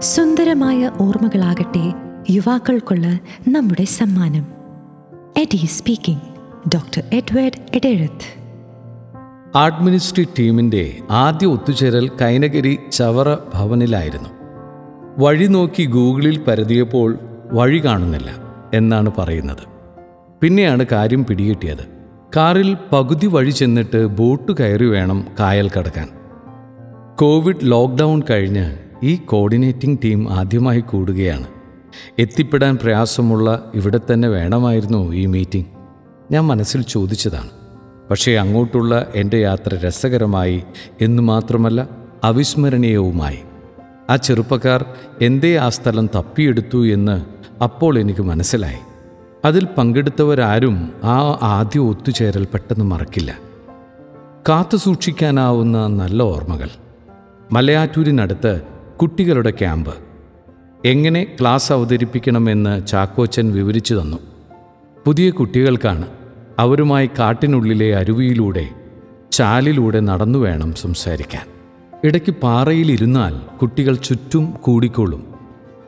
സുന്ദരമായ ഓർമ്മകളാകട്ടെ യുവാക്കൾക്കുള്ള നമ്മുടെ സമ്മാനം. Eddie speaking doctor Edward Edezhath administrative ടീമിന്റെ ആദ്യ ഒത്തുചേരൽ കൈനഗിരി ചവറ ഭവനിലായിരുന്നു. വഴി നോക്കി ഗൂഗിളിൽ പരതിയപ്പോൾ വഴി കാണുന്നില്ല എന്നാണ് പറയുന്നത്. പിന്നെയാണ് കാര്യം പിടികിട്ടിയത്. കാറിൽ പകുതി വഴി ചെന്നിട്ട് ബോട്ട് കയറി വേണം കായൽ കടക്കാൻ. കോവിഡ് ലോക്ക്ഡൗൺ കഴിഞ്ഞ് ഈ കോർഡിനേറ്റിംഗ് ടീം ആദ്യമായി കൂടുകയാണ്. എത്തിപ്പെടാൻ പ്രയാസമുള്ള ഇവിടെ തന്നെ വേണമായിരുന്നു ഈ മീറ്റിംഗ്. ഞാൻ മനസ്സിൽ ചോദിച്ചതാണ്. പക്ഷേ അങ്ങോട്ടുള്ള എന്റെ യാത്ര രസകരമായി എന്നു മാത്രമല്ല അവിസ്മരണീയവുമായി. ആ ചെറുപ്പക്കാർ എന്തേ ആ സ്ഥലം തപ്പിയെടുത്തു എന്ന് അപ്പോൾ എനിക്ക് മനസ്സിലായി. അതിൽ പങ്കെടുത്തവരാരും ആ ആദ്യ ഒത്തുചേരൽ പെട്ടെന്ന് മറക്കില്ല. കാത്തു സൂക്ഷിക്കാനാവുന്ന നല്ല ഓർമ്മകൾ. മലയാറ്റൂരിനടുത്ത് കുട്ടികളുടെ ക്യാമ്പ്. എങ്ങനെ ക്ലാസ് അവതരിപ്പിക്കണമെന്ന് ചാക്കോച്ചൻ വിവരിച്ചു തന്നു. പുതിയ കുട്ടികൾക്കാണ് അവരുമായി കാട്ടിനുള്ളിലെ അരുവിയിലൂടെ ചാലിലൂടെ നടന്നു വേണം സംസാരിക്കാൻ. ഇടയ്ക്ക് പാറയിലിരുന്നാൽ കുട്ടികൾ ചുറ്റും കൂടിക്കൊള്ളും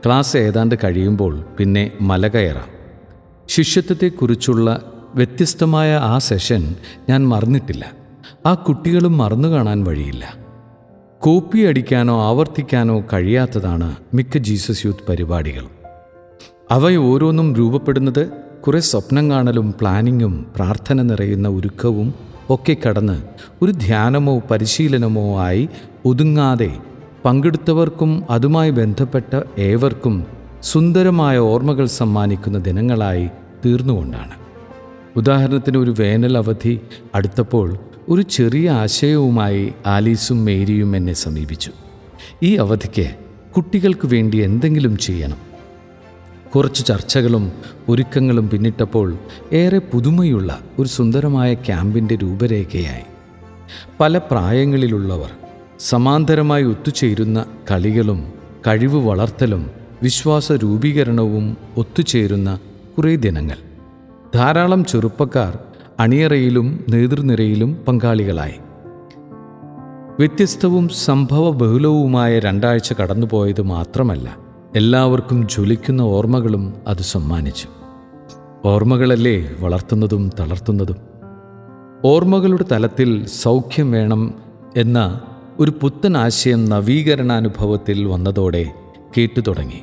ക്ലാസ് ഏതാണ്ട് കഴിയുമ്പോൾ പിന്നെ മല കയറാം. ശിഷ്യത്വത്തെക്കുറിച്ചുള്ള വ്യത്യസ്തമായ ആ സെഷൻ ഞാൻ മറന്നിട്ടില്ല. ആ കുട്ടികളും മറന്നു കാണാൻ വഴിയില്ല. കോപ്പി അടിക്കാനോ ആവർത്തിക്കാനോ കഴിയാത്തതാണ് മിക്ക ജീസസ് യൂത്ത് പരിപാടികളും. അവ ഓരോന്നും രൂപപ്പെടുന്നത് കുറെ സ്വപ്നം കാണലും പ്ലാനിങ്ങും പ്രാർത്ഥന നിറയുന്ന ഒരുക്കവും ഒക്കെ കടന്ന് ഒരു ധ്യാനമോ പരിശീലനമോ ആയി ഒതുങ്ങാതെ പങ്കെടുത്തവർക്കും അതുമായി ബന്ധപ്പെട്ട ഏവർക്കും സുന്ദരമായ ഓർമ്മകൾ സമ്മാനിക്കുന്ന ദിനങ്ങളായി തീർന്നുകൊണ്ടാണ്. ഉദാഹരണത്തിന് ഒരു വേനൽ അവധി അടുത്തപ്പോൾ ഒരു ചെറിയ ആശയവുമായി ആലീസും മേരിയും എന്നെ സമീപിച്ചു. ഈ അവധിക്ക് കുട്ടികൾക്ക് വേണ്ടി എന്തെങ്കിലും ചെയ്യണം. കുറച്ച് ചർച്ചകളും ഒരുക്കങ്ങളും പിന്നിട്ടപ്പോൾ ഏറെ പുതുമയുള്ള ഒരു സുന്ദരമായ ക്യാമ്പിന്റെ രൂപരേഖയായി. പല പ്രായങ്ങളിലുള്ളവർ സമാന്തരമായി ഒത്തുചേരുന്ന കളികളും കഴിവ് വളർത്തലും വിശ്വാസ രൂപീകരണവും ഒത്തുചേരുന്ന കുറേ ദിനങ്ങൾ. ധാരാളം ചെറുപ്പക്കാർ അണിയറയിലും നേതൃനിരയിലും പങ്കാളികളായി. വ്യത്യസ്തവും സംഭവ ബഹുലവുമായ രണ്ടാഴ്ച കടന്നുപോയത് മാത്രമല്ല എല്ലാവർക്കും ജ്വലിക്കുന്ന ഓർമ്മകളും അത് സമ്മാനിച്ചു. ഓർമ്മകളല്ലേ വളർത്തുന്നതും തളർത്തുന്നതും? ഓർമ്മകളുടെ തലത്തിൽ സൗഖ്യം വേണം എന്ന ഒരു പുത്തൻ ആശയം നവീകരണാനുഭവത്തിൽ വന്നതോടെ കേട്ടു തുടങ്ങി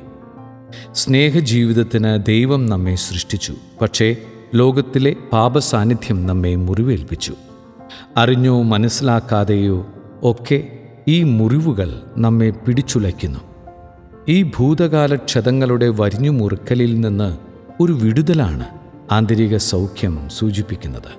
സ്നേഹജീവിതത്തിന് ദൈവം നമ്മെ സൃഷ്ടിച്ചു. പക്ഷേ ലോകത്തിലെ പാപസാന്നിധ്യം നമ്മെ മുറിവേൽപ്പിച്ചു. അറിഞ്ഞോ മനസ്സിലാക്കാതെയോ ഒക്കെ ഈ മുറിവുകൾ നമ്മെ പിടിച്ചുലയ്ക്കുന്നു. ഈ ഭൂതകാല ക്ഷതങ്ങളുടെ വരിഞ്ഞു മുറുക്കലിൽ നിന്ന് ഒരു വിടുതലാണ് ആന്തരിക സൗഖ്യം സൂചിപ്പിക്കുന്നത്.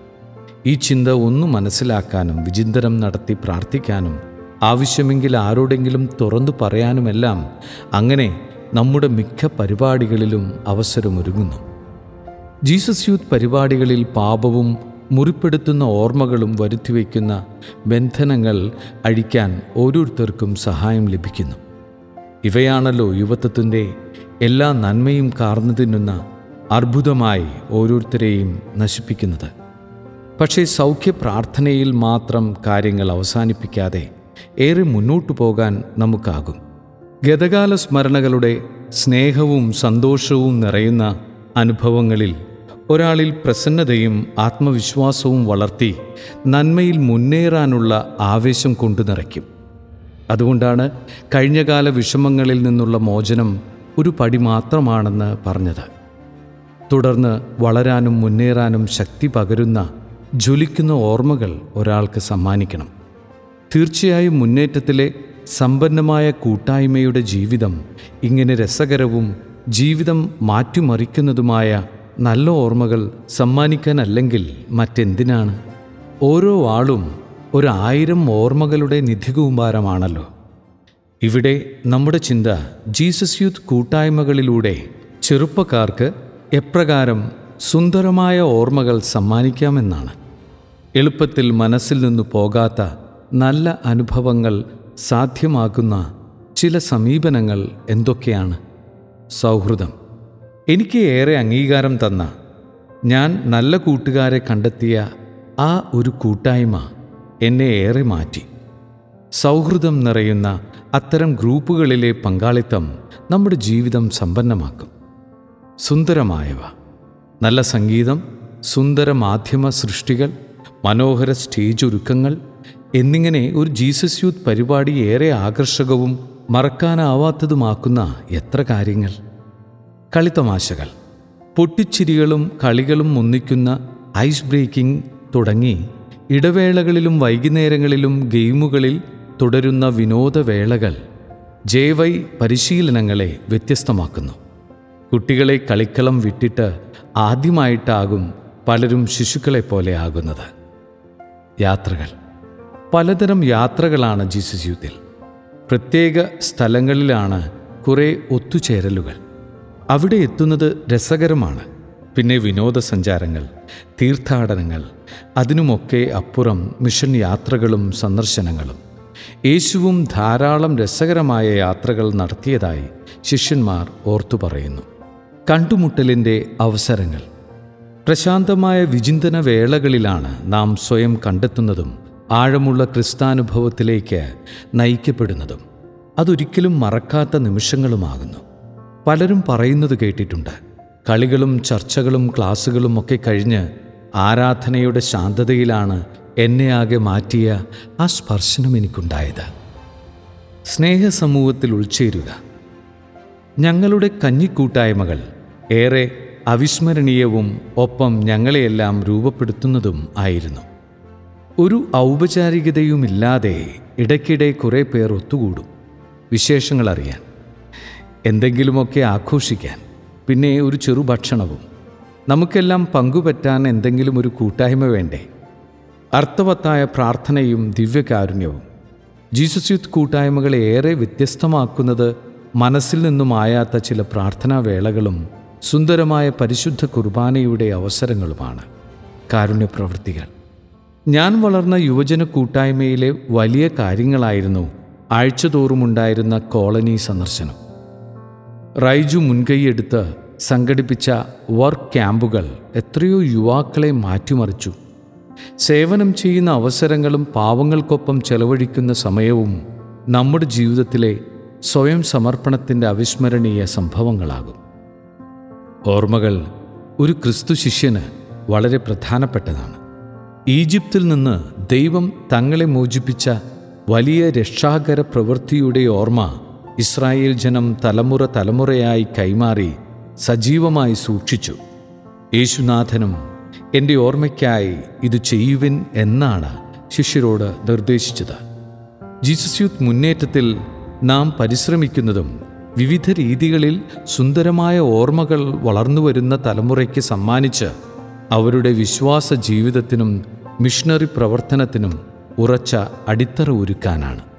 ഈ ചിന്ത ഒന്ന് മനസ്സിലാക്കാനും വിചിന്തനം നടത്തി പ്രാർത്ഥിക്കാനും ആവശ്യമെങ്കിൽ ആരോടെങ്കിലും തുറന്നു പറയാനുമെല്ലാം അങ്ങനെ നമ്മുടെ മിക്ക പരിപാടികളിലും അവസരമൊരുങ്ങുന്നു. ജീസസ് യൂത്ത് പരിപാടികളിൽ പാപവും മുറിപ്പെടുത്തുന്ന ഓർമ്മകളും വരുത്തിവെക്കുന്ന ബന്ധനങ്ങൾ അഴിക്കാൻ ഓരോരുത്തർക്കും സഹായം ലഭിക്കുന്നു. ഇവയാണല്ലോ യുവത്വത്തിന്റെ എല്ലാ നന്മയും കാർന്നു തിന്നുന്ന അർബുദമായി ഓരോരുത്തരെയും നശിപ്പിക്കുന്നത്. പക്ഷേ സൗഖ്യ പ്രാർത്ഥനയിൽ മാത്രം കാര്യങ്ങൾ അവസാനിപ്പിക്കാതെ ഏറെ മുന്നോട്ടു പോകാൻ നമുക്കാകും. ഗതകാല സ്മരണകളുടെ സ്നേഹവും സന്തോഷവും നിറയുന്ന അനുഭവങ്ങളിൽ ഒരാളിൽ പ്രസന്നതയും ആത്മവിശ്വാസവും വളർത്തി നന്മയിൽ മുന്നേറാനുള്ള ആവേശം കൊണ്ടു നിറയ്ക്കും. അതുകൊണ്ടാണ് കഴിഞ്ഞകാല വിഷമങ്ങളിൽ നിന്നുള്ള മോചനം ഒരു പടി മാത്രമാണെന്ന് പറഞ്ഞത്. തുടർന്ന് വളരാനും മുന്നേറാനും ശക്തി പകരുന്ന ജ്വലിക്കുന്ന ഓർമ്മകൾ ഒരാൾക്ക് സമ്മാനിക്കണം. തീർച്ചയായും മുന്നേറ്റത്തിലെ സമ്പന്നമായ കൂട്ടായ്മയുടെ ജീവിതം ഇങ്ങനെ രസകരവും ജീവിതം മാറ്റിമറിക്കുന്നതുമായ നല്ല ഓർമ്മകൾ സമ്മാനിക്കാനല്ലെങ്കിൽ മറ്റെന്തിനാണ്? ഓരോ ആളും ഒരായിരം ഓർമ്മകളുടെ നിധികൂമ്പാരമാണല്ലോ. ഇവിടെ നമ്മുടെ ചിന്ത ജീസസ് യൂത്ത് കൂട്ടായ്മകളിലൂടെ ചെറുപ്പക്കാർക്ക് എപ്രകാരം സുന്ദരമായ ഓർമ്മകൾ സമ്മാനിക്കാമെന്നാണ്. എളുപ്പത്തിൽ മനസ്സിൽ നിന്നു പോകാത്ത നല്ല അനുഭവങ്ങൾ സാധ്യമാക്കുന്ന ചില സമീപനങ്ങൾ എന്തൊക്കെയാണ്? സൗഹൃദം. എനിക്ക് ഏറെ അംഗീകാരം തന്ന ഞാൻ നല്ല കൂട്ടുകാരെ കണ്ടെത്തിയ ആ ഒരു കൂട്ടായ്മ എന്നെ ഏറെ മാറ്റി. സൗഹൃദം നിറയുന്ന അത്തരം ഗ്രൂപ്പുകളിലെ പങ്കാളിത്തം നമ്മുടെ ജീവിതം സമ്പന്നമാക്കും. സുന്ദരമായവ. നല്ല സംഗീതം സുന്ദര മാധ്യമ സൃഷ്ടികൾ മനോഹര സ്റ്റേജ് ഒരുക്കങ്ങൾ എന്നിങ്ങനെ ഒരു ജീസസ് യൂത്ത് പരിപാടി ഏറെ ആകർഷകവും മറക്കാനാവാത്തതുമാക്കുന്ന എത്ര കാര്യങ്ങൾ. കളിത്തമാശകൾ പൊട്ടിച്ചിരികളും കളികളും ഒന്നിക്കുന്ന ഐസ് ബ്രേക്കിംഗ് തുടങ്ങി ഇടവേളകളിലും വൈകുന്നേരങ്ങളിലും ഗെയിമുകളിൽ തുടരുന്ന വിനോദവേളകൾ ജെ വൈ പരിശീലനങ്ങളെ വ്യത്യസ്തമാക്കുന്നു. കുട്ടികളെ കളിക്കളം വിട്ടിട്ട് ആദ്യമായിട്ടാകും പലരും ശിശുക്കളെ പോലെ ആകുന്നത്. യാത്രകൾ. പലതരം യാത്രകളാണ് ജീസസ് യൂത്തിൽ. പ്രത്യേക സ്ഥലങ്ങളിലാണ് കുറേ ഒത്തുചേരലുകൾ. അവിടെ എത്തുന്നത് രസകരമാണ്. പിന്നെ വിനോദസഞ്ചാരങ്ങൾ തീർത്ഥാടനങ്ങൾ അതിനുമൊക്കെ അപ്പുറം മിഷൻ യാത്രകളും സന്ദർശനങ്ങളും. യേശുവും ധാരാളം രസകരമായ യാത്രകൾ നടത്തിയതായി ശിഷ്യന്മാർ ഓർത്തു പറയുന്നു. കണ്ടുമുട്ടലിന്റെ അവസരങ്ങൾ. പ്രശാന്തമായ വിചിന്തന വേളകളിലാണ് നാം സ്വയം കണ്ടെത്തുന്നതും ആഴമുള്ള ക്രിസ്താനുഭവത്തിലേക്ക് നയിക്കപ്പെടുന്നതും. അതൊരിക്കലും മറക്കാത്ത നിമിഷങ്ങളുമാകുന്നു. പലരും പറയുന്നത് കേട്ടിട്ടുണ്ട്. കളികളും ചർച്ചകളും ക്ലാസ്സുകളും ഒക്കെ കഴിഞ്ഞ് ആരാധനയുടെ ശാന്തതയിലാണ് എന്നെ ആകെ മാറ്റിയ ആ സ്പർശനം എനിക്കുണ്ടായത്. സ്നേഹസമൂഹത്തിൽ ഉൾച്ചേരുക. ഞങ്ങളുടെ കഞ്ഞിക്കൂട്ടായ്മകൾ ഏറെ അവിസ്മരണീയവും ഒപ്പം ഞങ്ങളെയെല്ലാം രൂപപ്പെടുത്തുന്നതും ആയിരുന്നു. ഒരു ഔപചാരികതയുമില്ലാതെ ഇടയ്ക്കിടെ കുറേ പേർ ഒത്തുകൂടും. വിശേഷങ്ങൾ അറിയാൻ. എന്തെങ്കിലുമൊക്കെ ആഘോഷിക്കാൻ പിന്നെ ഒരു ചെറു ഭക്ഷണവും. നമുക്കെല്ലാം പങ്കുപറ്റാൻ എന്തെങ്കിലും ഒരു കൂട്ടായ്മ വേണ്ടേ? അർത്ഥവത്തായ പ്രാർത്ഥനയും ദിവ്യകാരുണ്യവും. ജീസസ് യൂത്ത് കൂട്ടായ്മകളെ ഏറെ വ്യത്യസ്തമാക്കുന്നത് മനസ്സിൽ നിന്നും ആയാത്ത ചില പ്രാർത്ഥനാ വേളകളും സുന്ദരമായ പരിശുദ്ധ കുർബാനയുടെ അവസരങ്ങളുമാണ്. കാരുണ്യപ്രവൃത്തികൾ. ഞാൻ വളർന്ന യുവജന കൂട്ടായ്മയിലെ വലിയ കാര്യങ്ങളായിരുന്നു ആഴ്ചതോറുമുണ്ടായിരുന്ന കോളനി സന്ദർശനം. റൈജു മുൻകൈയെടുത്ത് സംഘടിപ്പിച്ച വർക്ക് ക്യാമ്പുകൾ എത്രയോ യുവാക്കളെ മാറ്റിമറിച്ചു. സേവനം ചെയ്യുന്ന അവസരങ്ങളും പാവങ്ങൾക്കൊപ്പം ചെലവഴിക്കുന്ന സമയവും നമ്മുടെ ജീവിതത്തിലെ സ്വയം സമർപ്പണത്തിന്റെ അവിസ്മരണീയ സംഭവങ്ങളാകും. ഓർമ്മകൾ ഒരു ക്രിസ്തു ശിഷ്യന് വളരെ പ്രധാനപ്പെട്ടതാണ്. ഈജിപ്തിൽ നിന്ന് ദൈവം തങ്ങളെ മോചിപ്പിച്ച വലിയ രക്ഷാകര പ്രവൃത്തിയുടെ ഓർമ്മ ഇസ്രായേൽ ജനം തലമുറ തലമുറയായി കൈമാറി സജീവമായി സൂക്ഷിച്ചു. യേശുനാഥനും എന്റെ ഓർമ്മയ്ക്കായി ഇത് ചെയ്യുവിൻ എന്നാണ് ശിഷ്യരോട് നിർദ്ദേശിച്ചത്. ജീസസ് യൂത്ത് മുന്നേറ്റത്തിൽ നാം പരിശ്രമിക്കുന്നതും വിവിധ രീതികളിൽ സുന്ദരമായ ഓർമ്മകൾ വളർന്നുവരുന്ന തലമുറയ്ക്ക് സമ്മാനിച്ച് അവരുടെ വിശ്വാസ ജീവിതത്തിനും മിഷണറി പ്രവർത്തനത്തിനും ഉറച്ച അടിത്തറ ഒരുക്കാനാണ്.